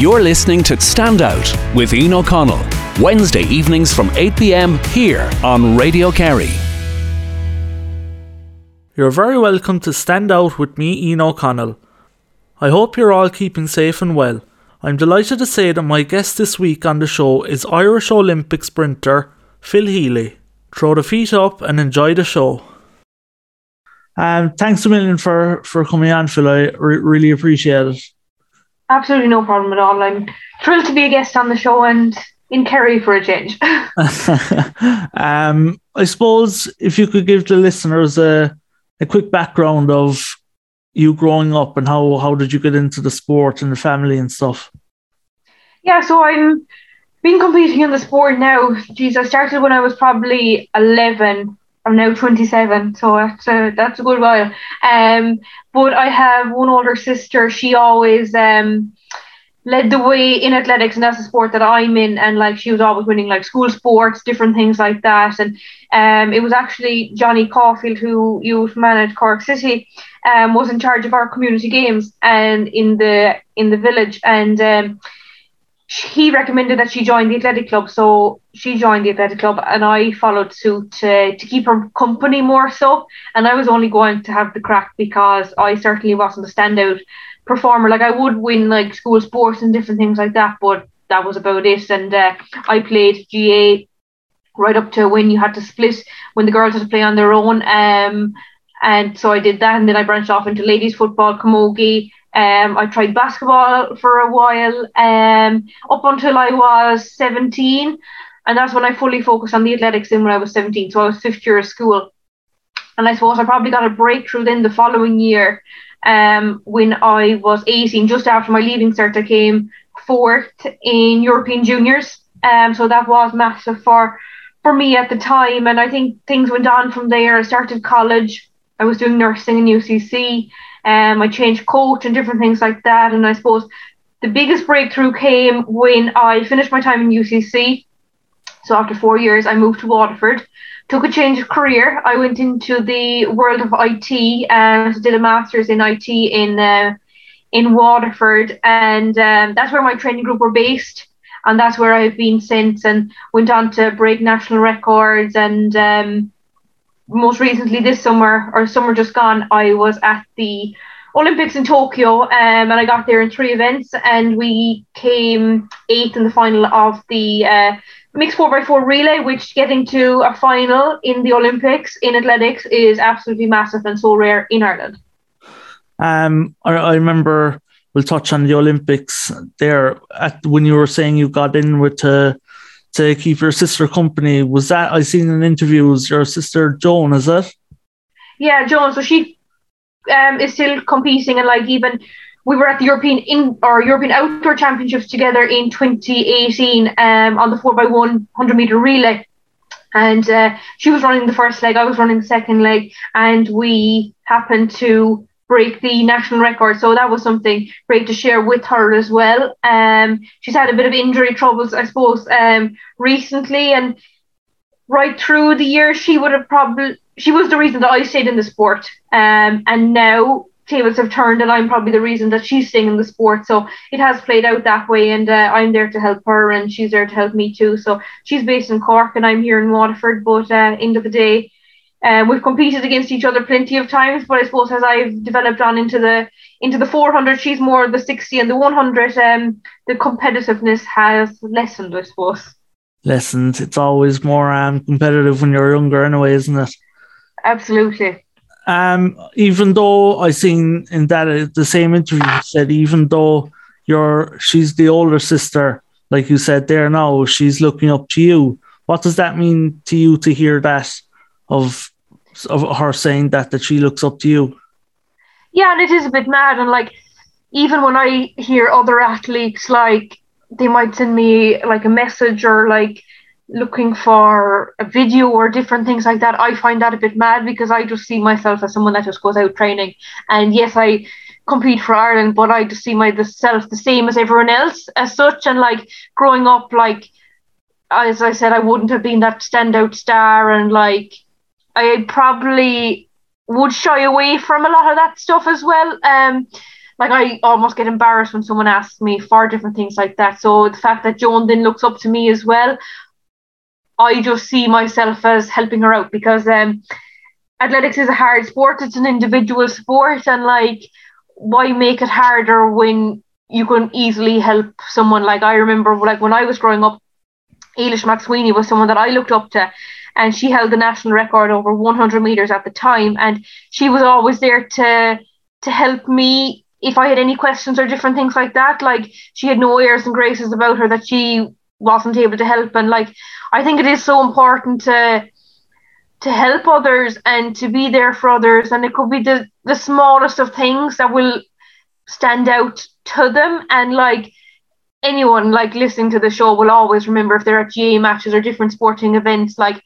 You're listening to Stand Out with Ian O'Connell, Wednesday evenings from 8 pm here on Radio Kerry. You're very welcome to Stand Out with me, Ian O'Connell. I hope you're all keeping safe and well. I'm delighted to say that my guest this week on the show is Irish Olympic sprinter Phil Healy. Throw the feet up and enjoy the show. Um, thanks a million for, for coming on, Phil. I re- really appreciate it. Absolutely no problem at all. I'm thrilled to be a guest on the show and in Kerry for a change. um, I suppose if you could give the listeners a, a quick background of you growing up and how, how did you get into the sport and the family and stuff? Yeah, so I'm been competing in the sport now. Geez, I started when I was probably 11 I'm now 27, so that's a, that's a good while. Um, but I have one older sister. She always um, led the way in athletics, and that's the sport that I'm in. And like she was always winning like school sports, different things like that. And um, it was actually Johnny Caulfield who youth managed Cork City, um, was in charge of our community games and in the in the village. And um, he recommended that she join the athletic club, so she joined the athletic club, and I followed suit to, to keep her company more so. And I was only going to have the crack because I certainly wasn't a standout performer. Like I would win like school sports and different things like that, but that was about it. And uh, I played GAA right up to when you had to split when the girls had to play on their own. Um, and so I did that, and then I branched off into ladies football, camogie, um, I tried basketball for a while, um, up until I was 17. And that's when I fully focused on the athletics in when I was 17. So I was fifth year of school. And I suppose I probably got a breakthrough then the following year um, when I was 18, just after my leaving cert, I came fourth in European juniors. Um, so that was massive for for me at the time. And I think things went on from there. I started college. I was doing nursing in UCC. Um, I changed coach and different things like that. And I suppose the biggest breakthrough came when I finished my time in UCC. So after four years, I moved to Waterford, took a change of career. I went into the world of IT and did a master's in IT in uh, in Waterford, and um, that's where my training group were based. And that's where I've been since, and went on to break national records and um, most recently this summer or summer just gone, I was at the Olympics in Tokyo, um, and I got there in three events, and we came eighth in the final of the uh, mixed four x four relay. Which getting to a final in the Olympics in athletics is absolutely massive and so rare in Ireland. Um, I, I remember we'll touch on the Olympics there at when you were saying you got in with. Uh, to keep your sister company. Was that I seen in interviews your sister Joan, is it? Yeah, Joan. So she um, is still competing and like even we were at the European in or European Outdoor Championships together in 2018 um, on the 4x1 100 meter relay. And uh, she was running the first leg, I was running the second leg, and we happened to break the national record. So that was something great to share with her as well. Um, she's had a bit of injury troubles, I suppose, um, recently, and right through the year, she would have probably she was the reason that I stayed in the sport. Um, and now tables have turned, and I'm probably the reason that she's staying in the sport. So it has played out that way, and uh, I'm there to help her, and she's there to help me too. So she's based in Cork, and I'm here in Waterford. But uh, end of the day um, we've competed against each other plenty of times, but I suppose as I've developed on into the into the 400, she's more the 60 and the 100. Um, the competitiveness has lessened, I suppose. Lessened. It's always more um competitive when you're younger, anyway, isn't it? Absolutely. Um, even though I seen in that uh, the same interview said, even though you're she's the older sister, like you said there now, she's looking up to you. What does that mean to you to hear that? of of her saying that that she looks up to you. Yeah, and it is a bit mad. And like, even when I hear other athletes, like they might send me like a message or like looking for a video or different things like that, I find that a bit mad because I just see myself as someone that just goes out training. And yes, I compete for Ireland, but I just see myself the same as everyone else as such. And like growing up, like as I said, I wouldn't have been that standout star and like I probably would shy away from a lot of that stuff as well. Um, like I almost get embarrassed when someone asks me for different things like that. So the fact that Joan then looks up to me as well, I just see myself as helping her out because um, athletics is a hard sport. It's an individual sport, and like, why make it harder when you can easily help someone? Like I remember, like when I was growing up, Ailis McSweeney was someone that I looked up to, and she held the national record over 100 meters at the time, and she was always there to to help me if I had any questions or different things like that. Like she had no airs and graces about her that she wasn't able to help, and like I think it is so important to to help others and to be there for others, and it could be the the smallest of things that will stand out to them and like anyone like listening to the show will always remember if they're at GAA matches or different sporting events. Like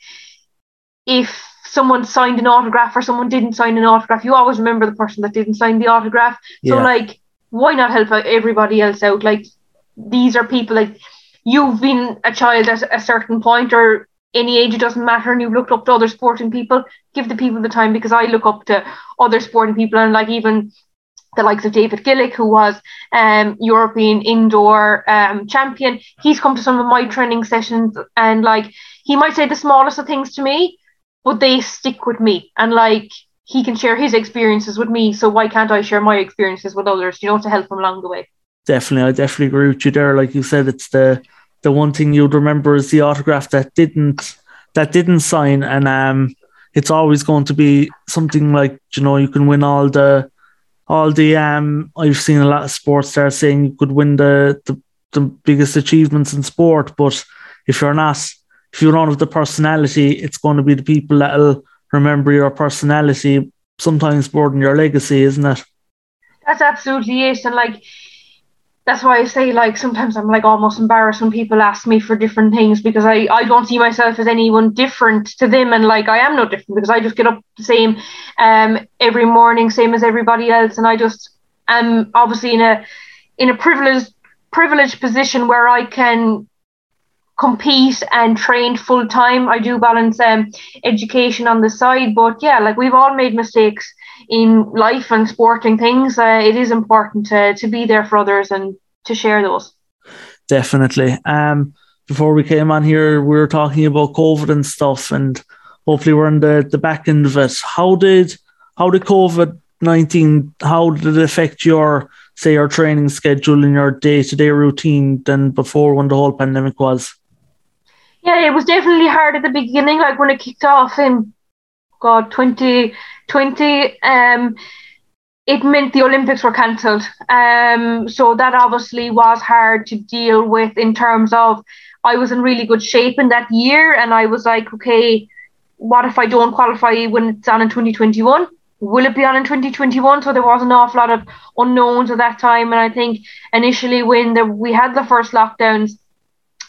if someone signed an autograph or someone didn't sign an autograph you always remember the person that didn't sign the autograph. Yeah. so like why not help everybody else out? Like these are people like you've been a child at a certain point or any age it doesn't matter and you've looked up to other sporting people. Give the people the time because I look up to other sporting people and like even the likes of David Gillick, who was um, European indoor um, champion. He's come to some of my training sessions and like he might say the smallest of things to me, but they stick with me. And like he can share his experiences with me, so why can't I share my experiences with others? You know, to help them along the way. Definitely, I definitely agree with you there. Like you said, it's the the one thing you'd remember is the autograph that didn't that didn't sign, and um, it's always going to be something like you know you can win all the all the um I've seen a lot of sports stars saying you could win the, the the biggest achievements in sport, but if you're not if you don't have the personality, it's going to be the people that'll remember your personality sometimes more than your legacy, isn't it? That's absolutely it. And like that's why I say like sometimes I'm like almost embarrassed when people ask me for different things because I, I don't see myself as anyone different to them and like I am no different because I just get up the same um every morning same as everybody else and I just am obviously in a in a privileged privileged position where I can compete and train full time. I do balance um education on the side but yeah like we've all made mistakes in life and sporting things, uh, it is important to, to be there for others and to share those. Definitely. Um, before we came on here, we were talking about COVID and stuff, and hopefully we're in the, the back end of it. How did how did COVID nineteen how did it affect your say your training schedule and your day to day routine than before when the whole pandemic was? Yeah, it was definitely hard at the beginning, like when it kicked off in God twenty 20, um, it meant the Olympics were cancelled. Um, so that obviously was hard to deal with in terms of I was in really good shape in that year, and I was like, okay, what if I don't qualify when it's on in 2021? Will it be on in 2021? So there was an awful lot of unknowns at that time, and I think initially when the, we had the first lockdowns,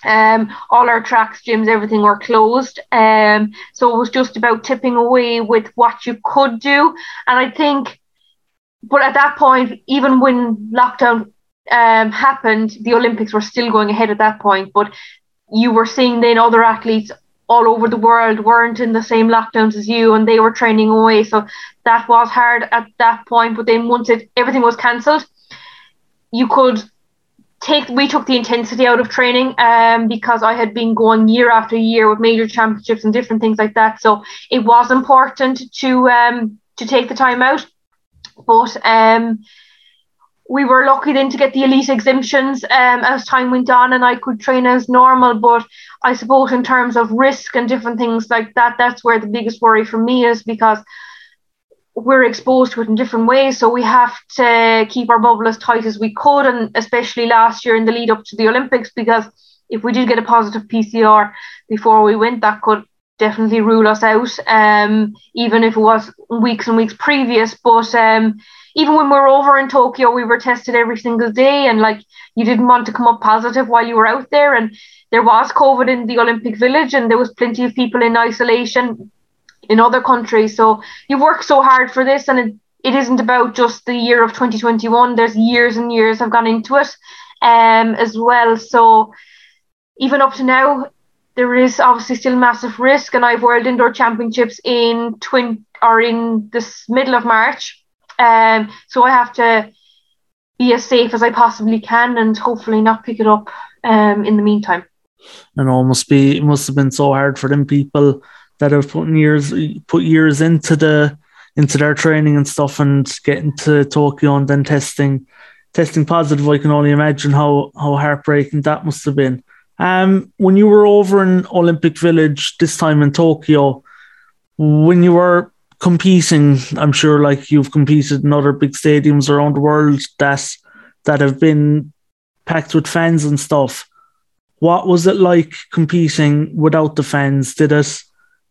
um, all our tracks, gyms, everything were closed. Um, so it was just about tipping away with what you could do. And I think, but at that point, even when lockdown um, happened, the Olympics were still going ahead at that point. But you were seeing then other athletes all over the world weren't in the same lockdowns as you and they were training away. So that was hard at that point. But then once it everything was cancelled, you could take we took the intensity out of training um because I had been going year after year with major championships and different things like that. So it was important to um to take the time out. But um we were lucky then to get the elite exemptions um, as time went on and I could train as normal. But I suppose in terms of risk and different things like that, that's where the biggest worry for me is because we're exposed to it in different ways. So we have to keep our bubble as tight as we could, and especially last year in the lead up to the Olympics, because if we did get a positive PCR before we went, that could definitely rule us out. Um, even if it was weeks and weeks previous, but um, even when we were over in Tokyo, we were tested every single day, and like you didn't want to come up positive while you were out there, and there was COVID in the Olympic Village, and there was plenty of people in isolation in other countries. So you've worked so hard for this, and it, it isn't about just the year of 2021. There's years and years have gone into it, um, as well. So even up to now, there is obviously still massive risk, and I've World Indoor Championships in twin or in this middle of March. Um, so I have to be as safe as I possibly can and hopefully not pick it up um, in the meantime. And it must be it must have been so hard for them people that have put years put years into the into their training and stuff and getting to Tokyo and then testing testing positive. I can only imagine how how heartbreaking that must have been. Um, when you were over in Olympic Village this time in Tokyo, when you were competing, I'm sure like you've competed in other big stadiums around the world that that have been packed with fans and stuff. What was it like competing without the fans? Did it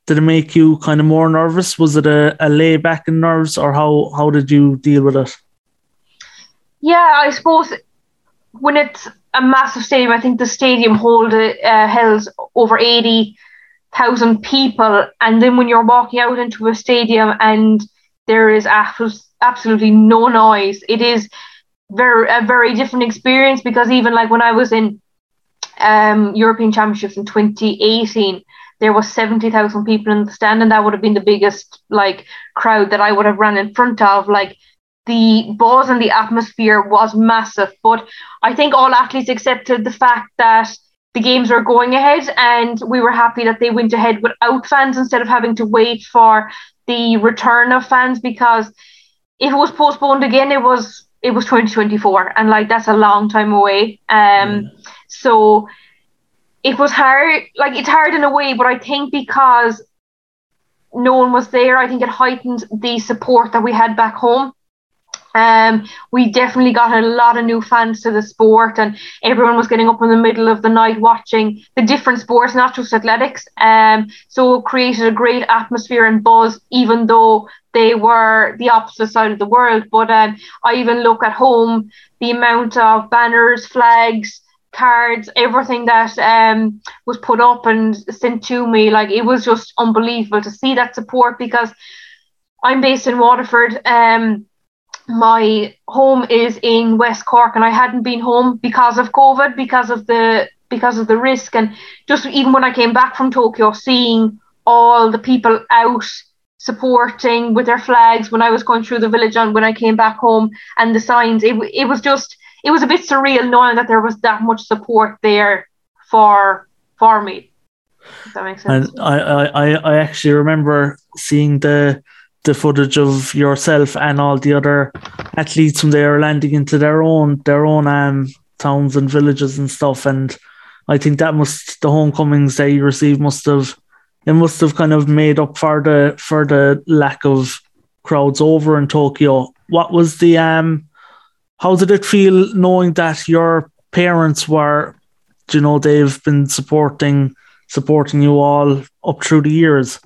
did it make you kind of more nervous? Was it a, a lay back in nerves or how how did you deal with it? Yeah, I suppose when it's a massive stadium, I think the stadium hold uh, held over eighty thousand people, and then when you're walking out into a stadium and there is absolutely no noise, it is very a very different experience because even like when I was in um, European Championships in 2018, there was 70,000 people in the stand, and that would have been the biggest like crowd that I would have run in front of. Like the buzz and the atmosphere was massive, but I think all athletes accepted the fact that the games were going ahead, and we were happy that they went ahead without fans instead of having to wait for the return of fans because if it was postponed again, it was it was 2024 and like that's a long time away um so it was hard like it's hard in a way but i think because no one was there i think it heightened the support that we had back home um, we definitely got a lot of new fans to the sport, and everyone was getting up in the middle of the night watching the different sports, not just athletics. Um, so it created a great atmosphere and buzz, even though they were the opposite side of the world. But um, I even look at home, the amount of banners, flags, cards, everything that um, was put up and sent to me, like it was just unbelievable to see that support because I'm based in Waterford. Um, my home is in West Cork and I hadn't been home because of COVID, because of the because of the risk and just even when I came back from Tokyo seeing all the people out supporting with their flags when I was going through the village and when I came back home and the signs it, it was just it was a bit surreal knowing that there was that much support there for for me that makes sense and I, I I actually remember seeing the the footage of yourself and all the other athletes from there landing into their own their own um, towns and villages and stuff. And I think that must the homecomings that you received must have it must have kind of made up for the for the lack of crowds over in Tokyo. What was the um how did it feel knowing that your parents were you know they've been supporting supporting you all up through the years?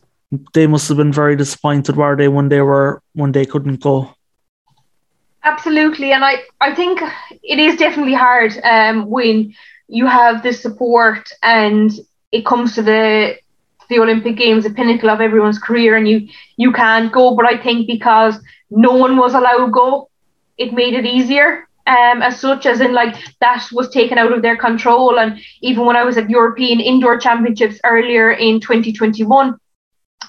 they must have been very disappointed, were they, when they were when they couldn't go? Absolutely, and I I think it is definitely hard um, when you have the support and it comes to the the Olympic Games, the pinnacle of everyone's career, and you you can't go. But I think because no one was allowed to go, it made it easier. Um, as such as in like that was taken out of their control and even when I was at European indoor championships earlier in 2021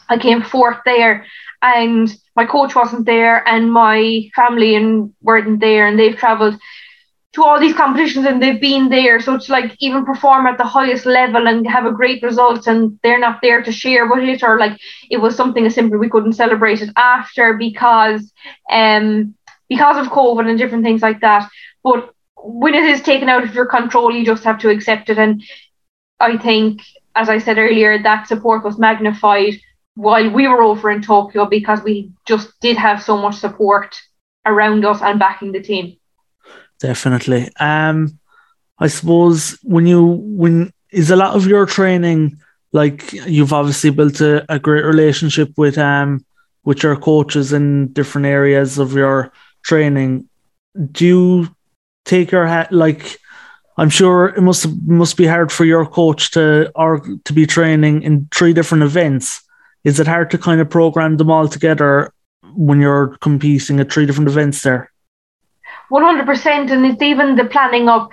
I came fourth there, and my coach wasn't there, and my family and weren't there, and they've travelled to all these competitions and they've been there. So it's like even perform at the highest level and have a great result, and they're not there to share with it, or like it was something as simple we couldn't celebrate it after because um because of COVID and different things like that. But when it is taken out of your control, you just have to accept it. And I think, as I said earlier, that support was magnified while we were over in Tokyo because we just did have so much support around us and backing the team. Definitely. Um, I suppose when you when is a lot of your training like you've obviously built a, a great relationship with um with your coaches in different areas of your training. Do you take your hat like I'm sure it must must be hard for your coach to or to be training in three different events is it hard to kind of program them all together when you're competing at three different events there? 100% and it's even the planning of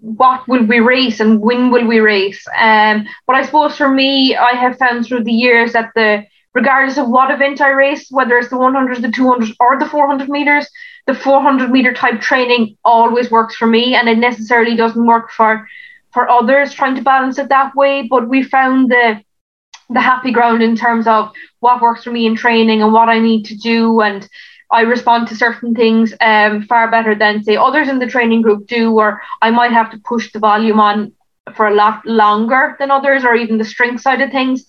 what will we race and when will we race um but i suppose for me i have found through the years that the regardless of what event I race, whether it's the 100, the 200, or the 400 meters, the 400 meter type training always works for me, and it necessarily doesn't work for for others trying to balance it that way. But we found the the happy ground in terms of what works for me in training and what I need to do and I respond to certain things um, far better than say others in the training group do, or I might have to push the volume on for a lot longer than others, or even the strength side of things.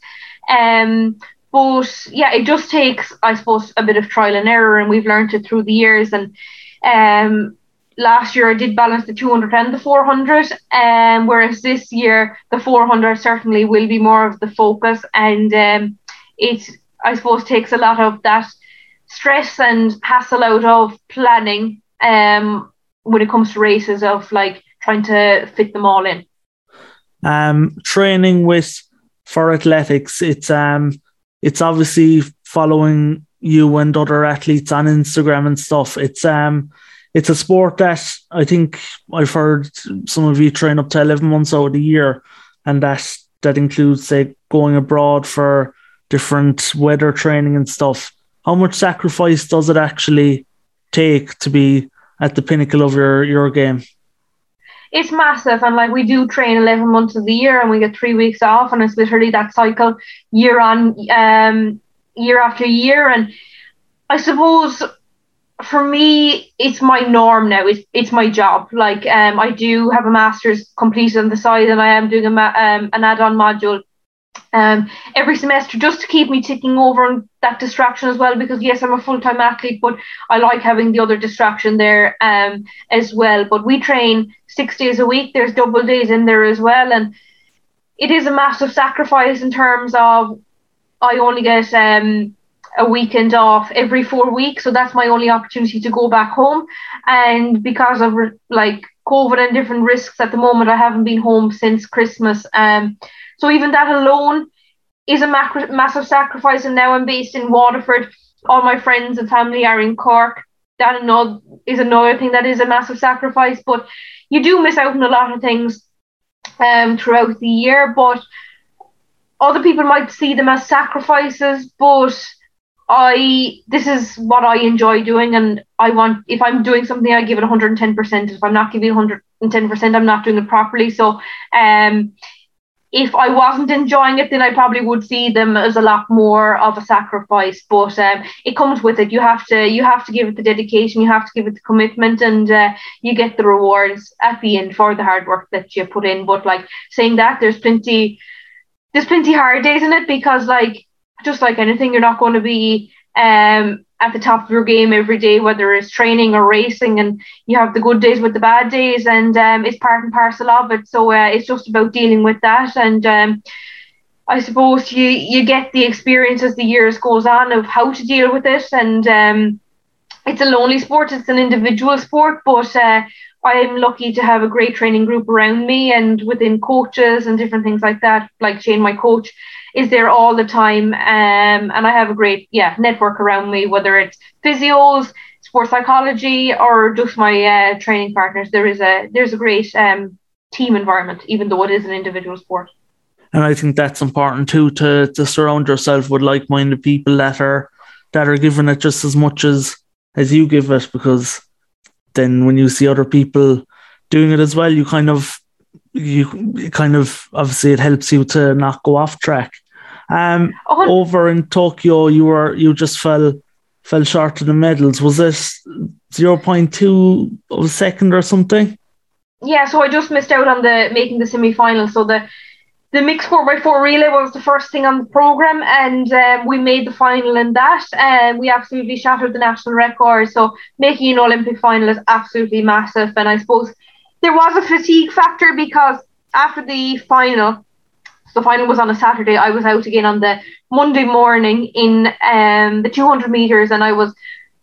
Um, but yeah, it just takes, I suppose, a bit of trial and error, and we've learned it through the years. And um, last year I did balance the 200 and the 400, um, whereas this year the 400 certainly will be more of the focus, and um, it, I suppose, takes a lot of that stress and hassle out of planning um, when it comes to races of like trying to fit them all in. Um, training with for athletics, it's um, it's obviously following you and other athletes on Instagram and stuff. It's um, it's a sport that I think I've heard some of you train up to eleven months out of the year, and that that includes say going abroad for different weather training and stuff how much sacrifice does it actually take to be at the pinnacle of your your game? It's massive, and like we do train eleven months of the year, and we get three weeks off, and it's literally that cycle year on, um, year after year, and I suppose for me, it's my norm now. It's it's my job. Like um, I do have a master's completed on the side, and I am doing a ma- um, an add-on module um, every semester just to keep me ticking over on that distraction as well because yes I'm a full-time athlete but I like having the other distraction there um, as well. But we train six days a week. There's double days in there as well and it is a massive sacrifice in terms of I only get um, a weekend off every four weeks so that's my only opportunity to go back home. And because of like COVID and different risks at the moment I haven't been home since Christmas um so even that alone is a macro- massive sacrifice. And now I'm based in Waterford. All my friends and family are in Cork. That another, is another thing that is a massive sacrifice. But you do miss out on a lot of things um, throughout the year. But other people might see them as sacrifices. But I this is what I enjoy doing, and I want if I'm doing something, I give it 110. percent If I'm not giving 110, percent I'm not doing it properly. So, um, if I wasn't enjoying it, then I probably would see them as a lot more of a sacrifice. But um, it comes with it. You have to you have to give it the dedication. You have to give it the commitment, and uh, you get the rewards at the end for the hard work that you put in. But like saying that, there's plenty there's plenty hard days in it because like just like anything, you're not going to be um at the top of your game every day, whether it's training or racing, and you have the good days with the bad days, and um, it's part and parcel of it. So uh, it's just about dealing with that, and um, I suppose you you get the experience as the years goes on of how to deal with it, and um, it's a lonely sport, it's an individual sport, but. Uh, I'm lucky to have a great training group around me and within coaches and different things like that, like Shane, my coach is there all the time. Um, and I have a great, yeah, network around me, whether it's physios, sports psychology, or just my uh, training partners. There is a there's a great um, team environment, even though it is an individual sport. And I think that's important too to to surround yourself with like minded people that are that are giving it just as much as as you give it, because then when you see other people doing it as well, you kind of you kind of obviously it helps you to not go off track. Um, oh, over in Tokyo, you were you just fell fell short of the medals. Was this zero point two of a second or something? Yeah, so I just missed out on the making the semi final. So the the mixed four x four relay was the first thing on the program, and um, we made the final in that, and we absolutely shattered the national record. So making an Olympic final is absolutely massive, and I suppose there was a fatigue factor because after the final, the final was on a Saturday. I was out again on the Monday morning in um, the 200 meters, and I was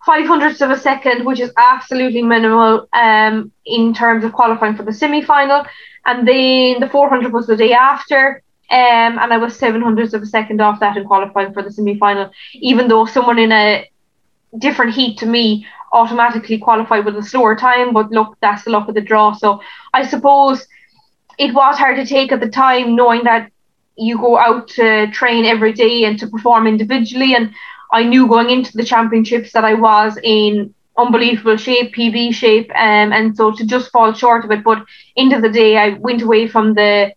five hundredths of a second, which is absolutely minimal um, in terms of qualifying for the semi final. And then the 400 was the day after. Um, and I was seven hundredths of a second off that in qualifying for the semi final, even though someone in a different heat to me automatically qualified with a slower time. But look, that's the luck of the draw. So I suppose it was hard to take at the time, knowing that you go out to train every day and to perform individually. And I knew going into the championships that I was in unbelievable shape, PB shape, um, and so to just fall short of it. But end of the day, I went away from the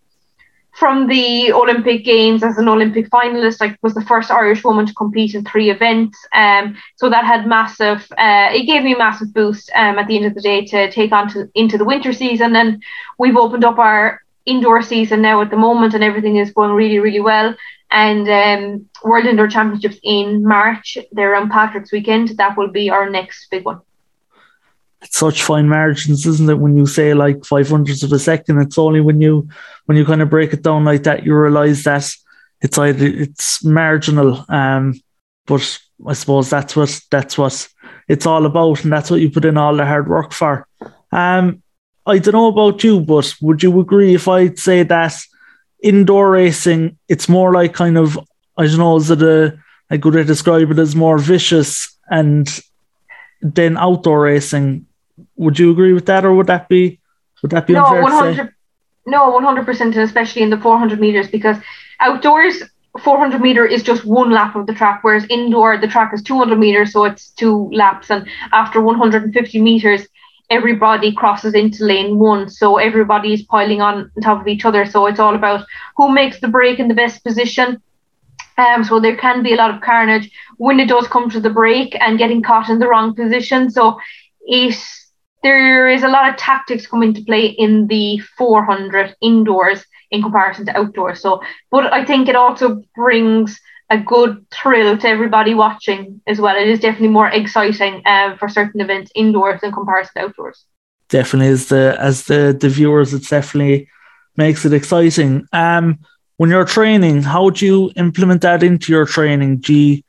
from the Olympic Games as an Olympic finalist. I was the first Irish woman to compete in three events. Um, so that had massive. Uh, it gave me a massive boost. Um, at the end of the day, to take on to into the winter season, and we've opened up our indoor season now at the moment, and everything is going really, really well. And um, World Indoor Championships in March. They're on Patrick's weekend. That will be our next big one. It's such fine margins, isn't it? When you say like five hundredths of a second, it's only when you when you kind of break it down like that, you realize that it's either it's marginal. Um, but I suppose that's what that's what it's all about, and that's what you put in all the hard work for. Um, I don't know about you, but would you agree if I'd say that indoor racing, it's more like kind of I don't know, is it a I could describe it as more vicious and then outdoor racing. Would you agree with that, or would that be would that be no, unfair 100, No, one hundred percent, and especially in the four hundred meters, because outdoors 400 meter is just one lap of the track, whereas indoor the track is 200 meters, so it's two laps. And after 150 meters, everybody crosses into lane one. So everybody is piling on top of each other. So it's all about who makes the break in the best position. Um, so there can be a lot of carnage when it does come to the break and getting caught in the wrong position. So it there is a lot of tactics come into play in the 400 indoors in comparison to outdoors. So, but I think it also brings a good thrill to everybody watching as well. It is definitely more exciting uh, for certain events indoors in comparison to outdoors. Definitely, as the as the the viewers, it definitely makes it exciting. Um, when you're training, how do you implement that into your training? Do you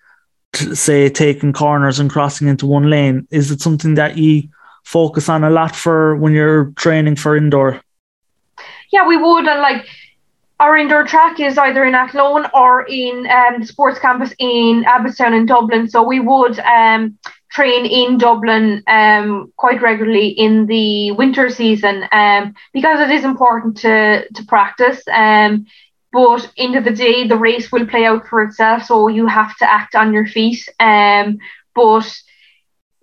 say taking corners and crossing into one lane? Is it something that you focus on a lot for when you're training for indoor? Yeah, we would, and like our indoor track is either in Athlone or in um, the sports campus in Abbottstown in Dublin. So we would um, train in Dublin um, quite regularly in the winter season um, because it is important to to practice. Um, but end of the day, the race will play out for itself, so you have to act on your feet. Um, but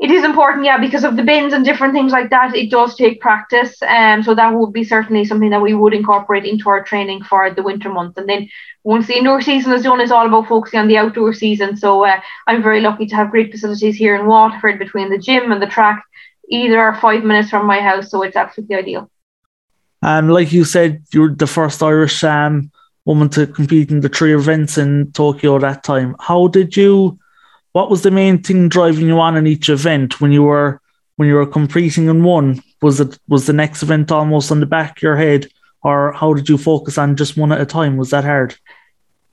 it is important, yeah, because of the bins and different things like that. It does take practice, um, so that would be certainly something that we would incorporate into our training for the winter months. And then once the indoor season is done, it's all about focusing on the outdoor season. So uh, I'm very lucky to have great facilities here in Waterford between the gym and the track. Either five minutes from my house, so it's absolutely ideal. And um, like you said, you're the first Irish um, woman to compete in the three events in Tokyo that time. How did you? What was the main thing driving you on in each event when you were when you were competing in one? Was it was the next event almost on the back of your head, or how did you focus on just one at a time? Was that hard?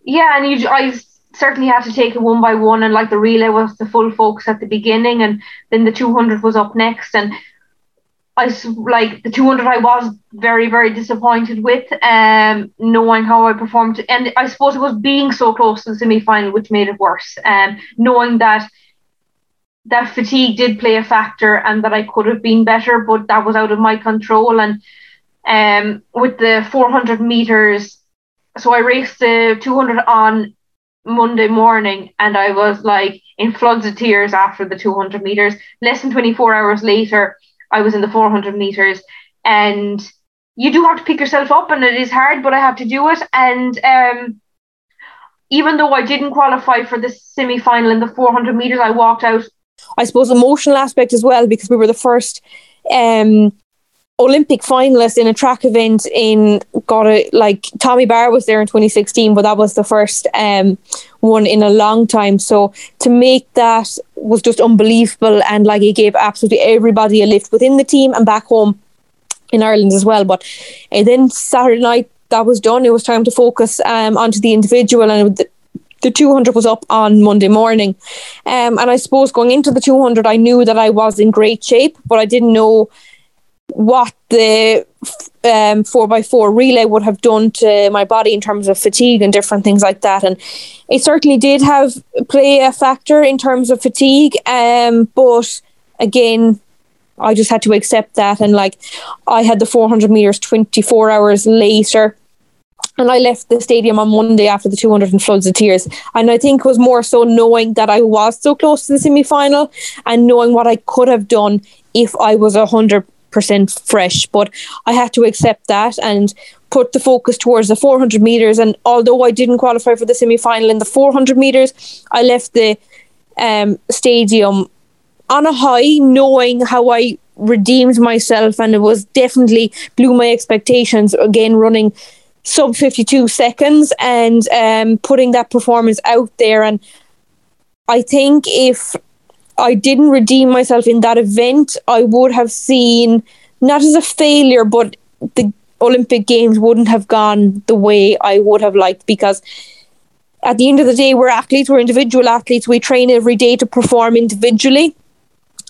Yeah, and you, I certainly had to take it one by one, and like the relay was the full focus at the beginning, and then the two hundred was up next, and I like the 200 I was very very disappointed with um knowing how I performed and I suppose it was being so close to the semi final which made it worse um knowing that that fatigue did play a factor and that I could have been better but that was out of my control and um with the 400 meters so I raced the 200 on Monday morning and I was like in floods of tears after the 200 meters. Less than 24 hours later I was in the 400 meters, and you do have to pick yourself up, and it is hard, but I had to do it. And um, even though I didn't qualify for the semi final in the 400 meters, I walked out. I suppose emotional aspect as well because we were the first um, Olympic finalist in a track event in got it like Tommy Barr was there in 2016, but that was the first um, one in a long time. So to make that was just unbelievable, and like he gave absolutely everybody a lift within the team and back home in Ireland as well. But and then Saturday night that was done. It was time to focus um, onto the individual and. The, the 200 was up on Monday morning. Um, and I suppose going into the 200, I knew that I was in great shape, but I didn't know what the um, 4x4 relay would have done to my body in terms of fatigue and different things like that. And it certainly did have play a factor in terms of fatigue. Um, but again, I just had to accept that. And like I had the 400 meters 24 hours later. and I left the stadium on Monday after the 200 and floods of tears. And I think it was more so knowing that I was so close to the semi final and knowing what I could have done if I was 100% fresh. But I had to accept that and put the focus towards the 400 meters. And although I didn't qualify for the semi final in the 400 meters, I left the um, stadium on a high, knowing how I redeemed myself. And it was definitely blew my expectations again, running sub 52 seconds and um, putting that performance out there. And I think if I didn't redeem myself in that event, I would have seen not as a failure, but the Olympic Games wouldn't have gone the way I would have liked because at the end of the day, we're athletes, we're individual athletes, we train every day to perform individually.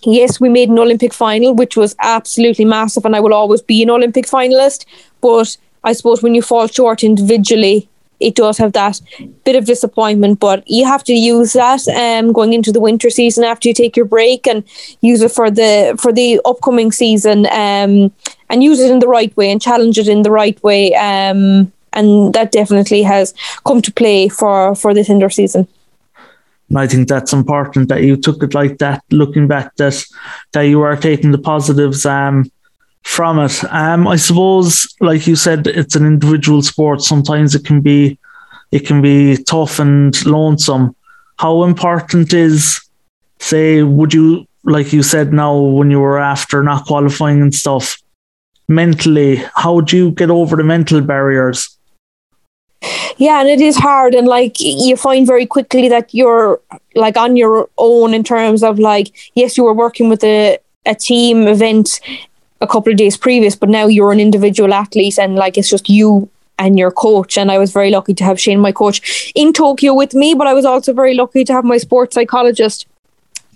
Yes, we made an Olympic final, which was absolutely massive, and I will always be an Olympic finalist. But I suppose when you fall short individually, it does have that bit of disappointment, but you have to use that um, going into the winter season after you take your break and use it for the for the upcoming season um, and use it in the right way and challenge it in the right way. Um, and that definitely has come to play for for this indoor season. I think that's important that you took it like that, looking back that that you are taking the positives um, from it. Um, I suppose, like you said, it's an individual sport. Sometimes it can be it can be tough and lonesome. How important is, say, would you like you said now when you were after not qualifying and stuff, mentally, how do you get over the mental barriers? Yeah, and it is hard, and like you find very quickly that you're like on your own in terms of like, yes, you were working with a a team event a couple of days previous, but now you're an individual athlete and like it's just you and your coach. And I was very lucky to have Shane, my coach, in Tokyo with me, but I was also very lucky to have my sports psychologist.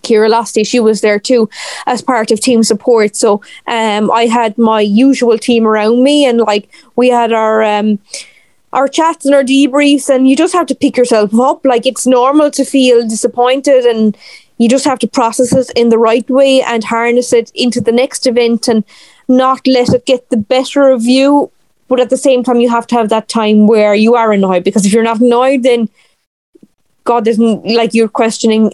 Ciara Losty, she was there too as part of team support. So um, I had my usual team around me, and like we had our um, our chats and our debriefs, and you just have to pick yourself up. Like it's normal to feel disappointed and you just have to process it in the right way and harness it into the next event and not let it get the better of you. But at the same time, you have to have that time where you are annoyed because if you're not annoyed, then God doesn't like you're questioning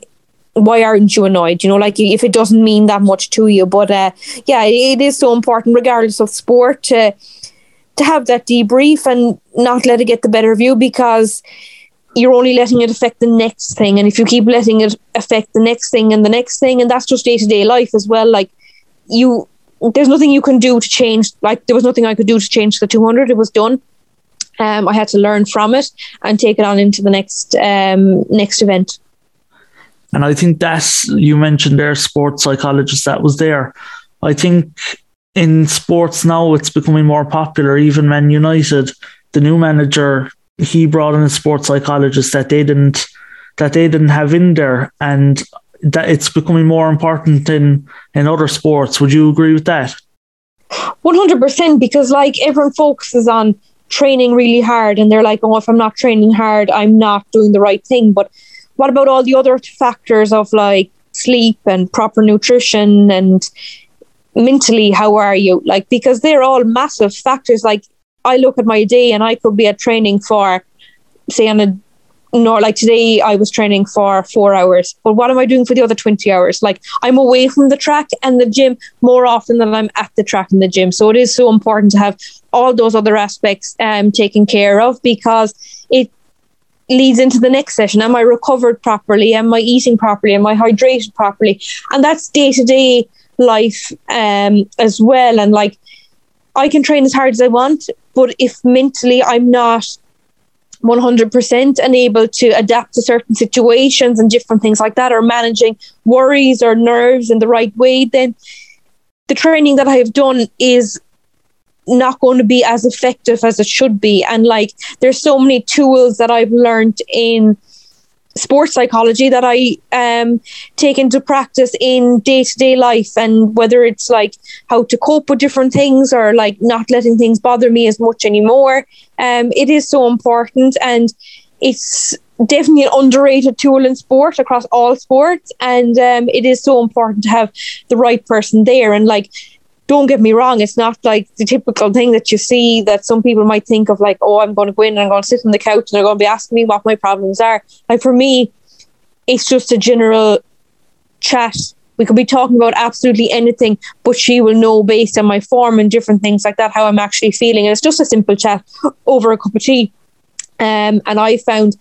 why aren't you annoyed? You know, like if it doesn't mean that much to you. But uh, yeah, it is so important, regardless of sport, to to have that debrief and not let it get the better of you because you're only letting it affect the next thing. And if you keep letting it affect the next thing and the next thing, and that's just day to day life as well, like you, there's nothing you can do to change. Like there was nothing I could do to change the 200. It was done. Um, I had to learn from it and take it on into the next um, next event. And I think that's you mentioned there, sports psychologist that was there. I think in sports now it's becoming more popular. Even Man United, the new manager he brought in a sports psychologist that they didn't that they didn't have in there, and that it's becoming more important in in other sports. Would you agree with that? One hundred percent, because like everyone focuses on training really hard, and they're like, "Oh, if I'm not training hard, I'm not doing the right thing." But what about all the other factors of like sleep and proper nutrition and mentally how are you like because they're all massive factors like I look at my day and I could be at training for, say, on a nor like today I was training for four hours, but what am I doing for the other 20 hours? Like I'm away from the track and the gym more often than I'm at the track and the gym. So it is so important to have all those other aspects um, taken care of because it leads into the next session. Am I recovered properly? Am I eating properly? Am I hydrated properly? And that's day to day life um, as well. And like I can train as hard as I want, but if mentally I'm not 100% unable to adapt to certain situations and different things like that, or managing worries or nerves in the right way, then the training that I have done is not going to be as effective as it should be. And like, there's so many tools that I've learned in sports psychology that I um, take into practice in day to day life, and whether it's like how to cope with different things or like not letting things bother me as much anymore. Um, it is so important, and it's definitely an underrated tool in sport across all sports, and um, it is so important to have the right person there. And like don't get me wrong, it's not like the typical thing that you see that some people might think of like, oh, I'm going to go in and I'm going to sit on the couch and they're going to be asking me what my problems are. Like for me, it's just a general chat. We could be talking about absolutely anything, but she will know based on my form and different things like that how I'm actually feeling. And it's just a simple chat over a cup of tea. Um, and I found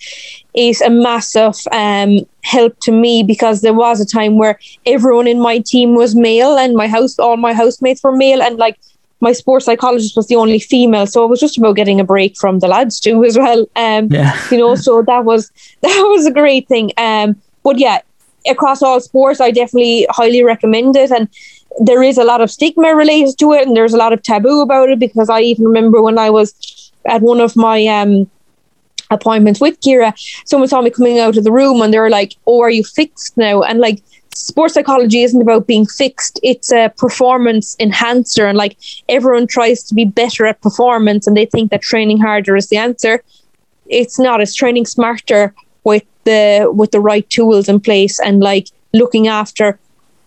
it a massive um, help to me because there was a time where everyone in my team was male and my house, all my housemates were male, and like my sports psychologist was the only female, so it was just about getting a break from the lads too as well. Um, Yeah. you know, so that was that was a great thing. Um, but yeah, across all sports, I definitely highly recommend it, and there is a lot of stigma related to it, and there's a lot of taboo about it because I even remember when I was at one of my um appointments with Ciara, someone saw me coming out of the room and they were like, "Oh, are you fixed now?" And like sports psychology isn't about being fixed. It's a performance enhancer and like everyone tries to be better at performance and they think that training harder is the answer. It's not. It's training smarter with the with the right tools in place and like looking after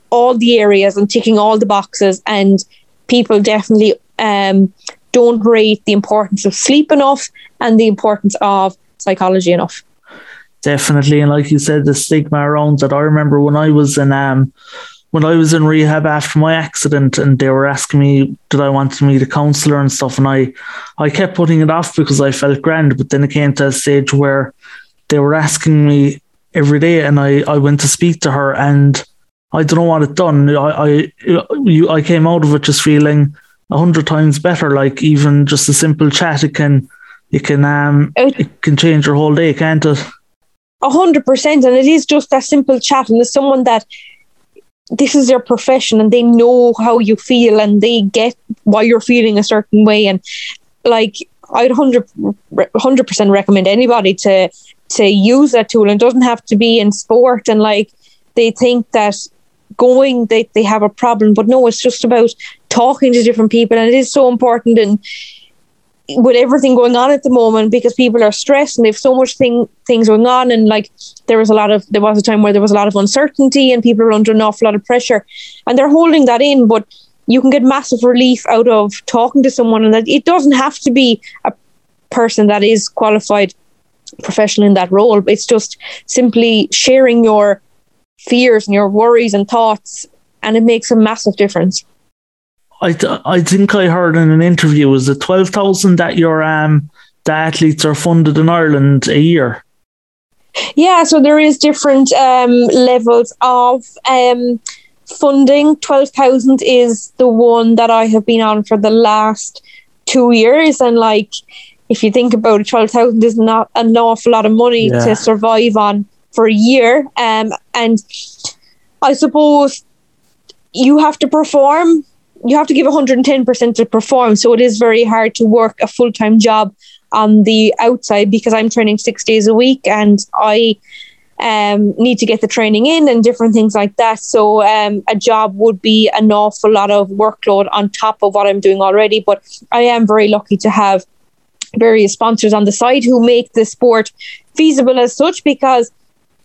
all the areas and ticking all the boxes. And people definitely um don't rate the importance of sleep enough and the importance of psychology enough. Definitely and like you said the stigma around it i remember when i was in um when i was in rehab after my accident and they were asking me did i want to meet a counselor and stuff and i i kept putting it off because i felt grand but then it came to a stage where they were asking me every day and i i went to speak to her and i don't know what it done. I i you i came out of it just feeling a hundred times better like even just a simple chat it can it can um It- it can change your whole day can't it A hundred percent, and it is just that simple chat, and there's someone that this is their profession, and they know how you feel, and they get why you're feeling a certain way, and like I'd hundred hundred percent recommend anybody to to use that tool. And it doesn't have to be in sport, and like they think that going they they have a problem, but no, it's just about talking to different people, and it is so important and with everything going on at the moment because people are stressed and they've so much thing things going on and like there was a lot of there was a time where there was a lot of uncertainty and people are under an awful lot of pressure and they're holding that in but you can get massive relief out of talking to someone and that it doesn't have to be a person that is qualified professional in that role. It's just simply sharing your fears and your worries and thoughts and it makes a massive difference I, th- I think I heard in an interview was it twelve thousand that your um the athletes are funded in Ireland a year. Yeah, so there is different um, levels of um, funding. Twelve thousand is the one that I have been on for the last two years, and like if you think about it, twelve thousand is not an awful lot of money Yeah. to survive on for a year. Um, and I suppose you have to perform. You have to give 110% to perform. So it is very hard to work a full time job on the outside because I'm training six days a week and I um, need to get the training in and different things like that. So um, a job would be an awful lot of workload on top of what I'm doing already. But I am very lucky to have various sponsors on the side who make the sport feasible as such because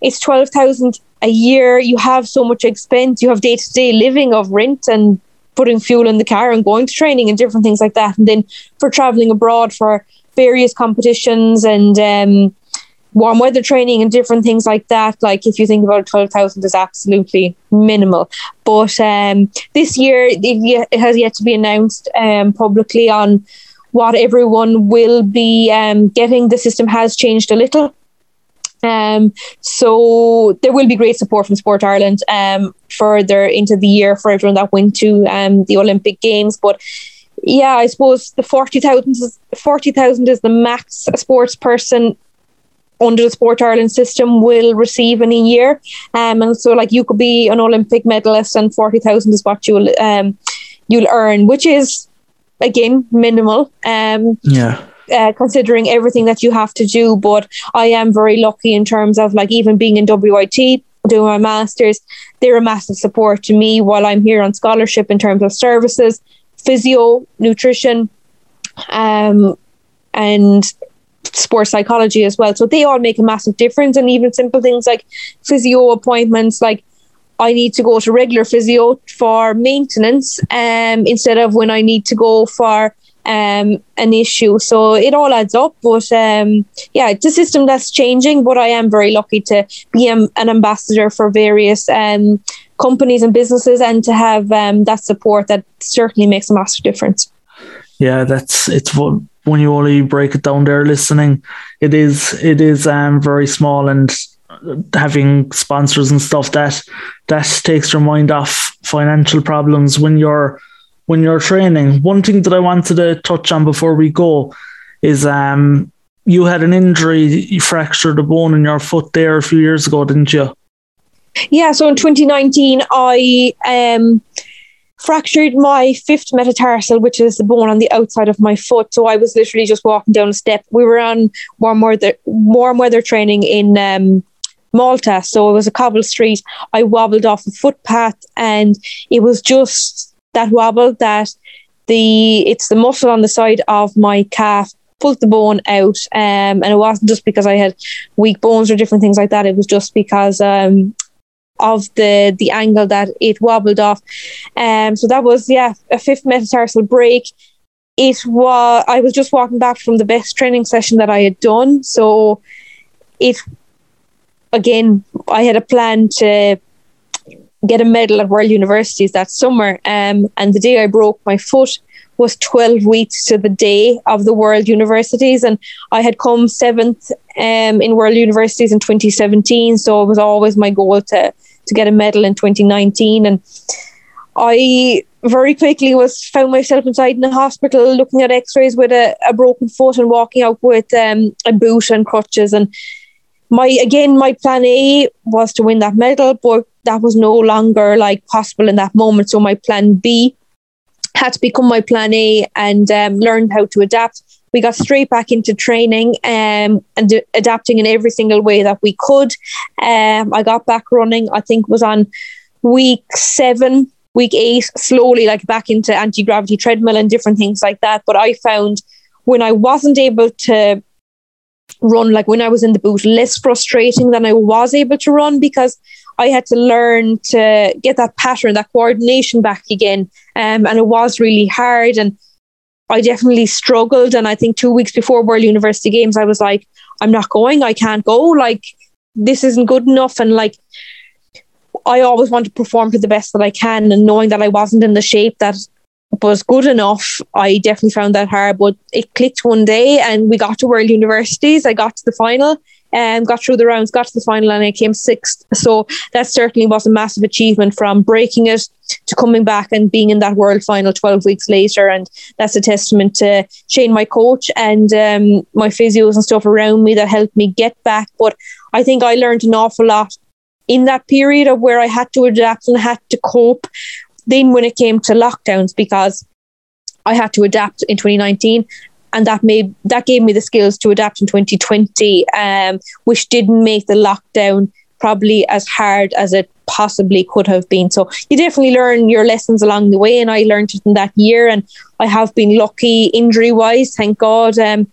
it's 12,000 a year. You have so much expense. You have day to day living of rent and putting fuel in the car and going to training and different things like that. And then for traveling abroad for various competitions and um, warm weather training and different things like that. Like if you think about 12,000 is absolutely minimal. But um, this year, it, has yet to be announced um, publicly on what everyone will be um, getting. The system has changed a little. Um, so there will be great support from Sport Ireland um, further into the year for everyone that went to um, the Olympic Games. But yeah, I suppose the 40,000 is, 40,000 is the max a sports person under the Sport Ireland system will receive in a year. Um, and so like you could be an Olympic medalist and 40,000 is what you'll um, you'll earn, which is again minimal. Um, Yeah. Uh, considering everything that you have to do. But I am very lucky in terms of like even being in WIT, doing my masters, they're a massive support to me while I'm here on scholarship in terms of services, physio, nutrition, um, and sports psychology as well. So they all make a massive difference. And even simple things like physio appointments, like I need to go to regular physio for maintenance um, instead of when I need to go for um, an issue. So it all adds up. But um, yeah, it's a system that's changing. But I am very lucky to be an ambassador for various um, companies and businesses and to have um, that support that certainly makes a massive difference. Yeah, that's it's what when you only break it down there listening, it is it is um very small and having sponsors and stuff that that takes your mind off financial problems when you're when you're training. One thing that I wanted to touch on before we go is um you had an injury, you fractured a bone in your foot there a few years ago, didn't you? Yeah, so in 2019 I um fractured my fifth metatarsal, which is the bone on the outside of my foot. So I was literally just walking down a step. We were on warm weather warm weather training in um, Malta, so it was a cobble street. I wobbled off a footpath, and it was just that wobble that the it's the muscle on the side of my calf pulled the bone out um, and it wasn't just because I had weak bones or different things like that it was just because um, of the the angle that it wobbled off. Um, so that was yeah a fifth metatarsal break. It was I was just walking back from the best training session that I had done. So it again I had a plan to get a medal at World Universities that summer. Um, and the day I broke my foot was 12 weeks to the day of the World Universities. And I had come seventh um, in World Universities in 2017. So it was always my goal to to get a medal in 2019. And I very quickly was found myself inside in a hospital looking at x-rays with a, a broken foot and walking out with um, a boot and crutches and my again my plan A was to win that medal but that was no longer like possible in that moment so my plan B had to become my plan A and um, learn how to adapt we got straight back into training um, and d- adapting in every single way that we could. Um, I got back running, I think was on week seven, week eight, slowly like back into anti gravity treadmill and different things like that. But I found when I wasn't able to run, like when I was in the boot, less frustrating than I was able to run because I had to learn to get that pattern, that coordination back again. Um, and it was really hard. And I definitely struggled. And I think two weeks before World University Games, I was like, I'm not going. I can't go. Like, this isn't good enough. And like, I always want to perform to the best that I can. And knowing that I wasn't in the shape that was good enough, I definitely found that hard. But it clicked one day and we got to World Universities. I got to the final and got through the rounds, got to the final, and I came sixth. So that certainly was a massive achievement from breaking it to coming back and being in that world final 12 weeks later. And that's a testament to Shane, my coach, and um, my physios and stuff around me that helped me get back. But I think I learned an awful lot in that period of where I had to adapt and had to cope. Then when it came to lockdowns, because I had to adapt in 2019 and that made that gave me the skills to adapt in 2020, um, which didn't make the lockdown probably as hard as it possibly could have been. So you definitely learn your lessons along the way, and I learned it in that year. And I have been lucky injury wise, thank God. Um,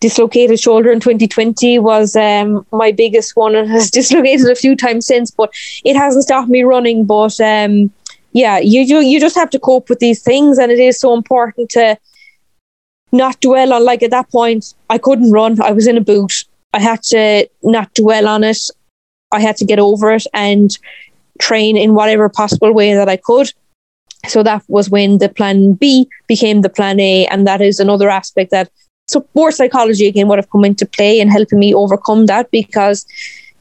dislocated shoulder in 2020 was um, my biggest one and has dislocated a few times since, but it hasn't stopped me running. But um, yeah, you, you you just have to cope with these things, and it is so important to not dwell on like at that point I couldn't run. I was in a boot. I had to not dwell on it. I had to get over it and train in whatever possible way that I could. So that was when the plan B became the plan A. And that is another aspect that support psychology again would have come into play and helping me overcome that because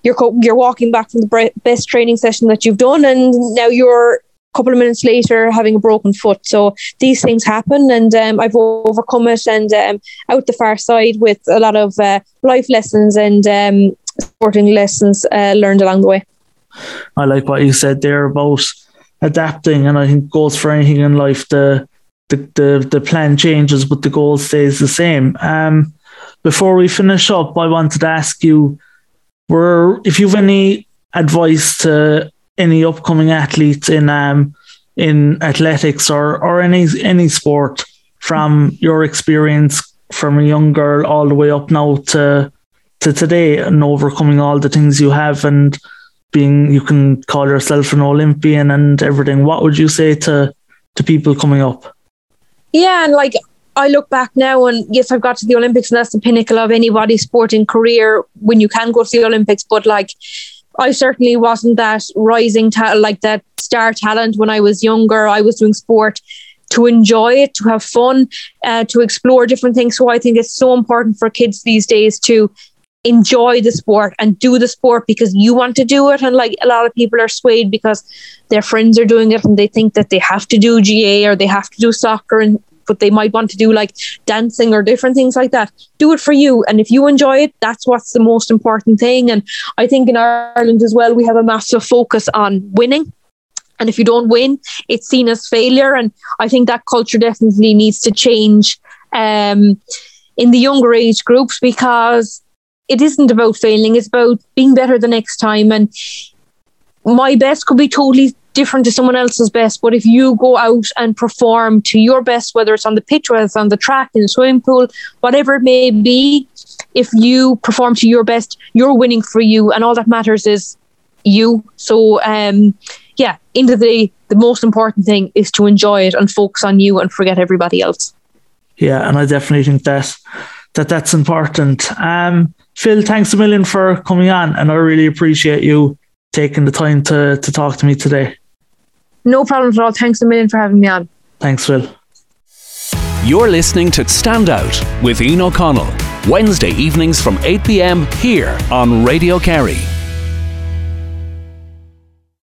you're you're walking back from the best training session that you've done and now you're couple of minutes later having a broken foot. So these things happen, and um, I've overcome it and um, out the far side with a lot of uh, life lessons and um, sporting lessons uh, learned along the way. I like what you said there about adapting, and I think goes for anything in life. The the the, the plan changes, but the goal stays the same. Um, before we finish up, I wanted to ask you, were if you've any advice to any upcoming athletes in um in athletics or or any any sport from your experience from a young girl all the way up now to to today and overcoming all the things you have and being you can call yourself an Olympian and everything. What would you say to to people coming up? Yeah, and like I look back now and yes, I've got to the Olympics and that's the pinnacle of anybody's sporting career when you can go to the Olympics. But like, I certainly wasn't that rising ta- like that star talent when I was younger. I was doing sport to enjoy it, to have fun, uh, to explore different things. So I think it's so important for kids these days to enjoy the sport and do the sport because you want to do it. And like a lot of people are swayed because their friends are doing it and they think that they have to do GAA or they have to do soccer and but they might want to do like dancing or different things like that. Do it for you. And if you enjoy it, that's what's the most important thing. And I think in Ireland as well, we have a massive focus on winning. And if you don't win, it's seen as failure. And I think that culture definitely needs to change um, in the younger age groups because it isn't about failing, it's about being better the next time. And my best could be totally different to someone else's best. But if you go out and perform to your best, whether it's on the pitch, whether it's on the track, in the swimming pool, whatever it may be, if you perform to your best, you're winning for you. And all that matters is you. So, um, yeah, of the day, the most important thing is to enjoy it and focus on you and forget everybody else. Yeah, and I definitely think that that that's important. Um, Phil, thanks a million for coming on, and I really appreciate you taking the time to to talk to me today. No problem at all. Thanks a million for having me on. Thanks, Phil. You're listening to Stand Out with Ian O'Connell, Wednesday evenings from 8 pm here on Radio Kerry.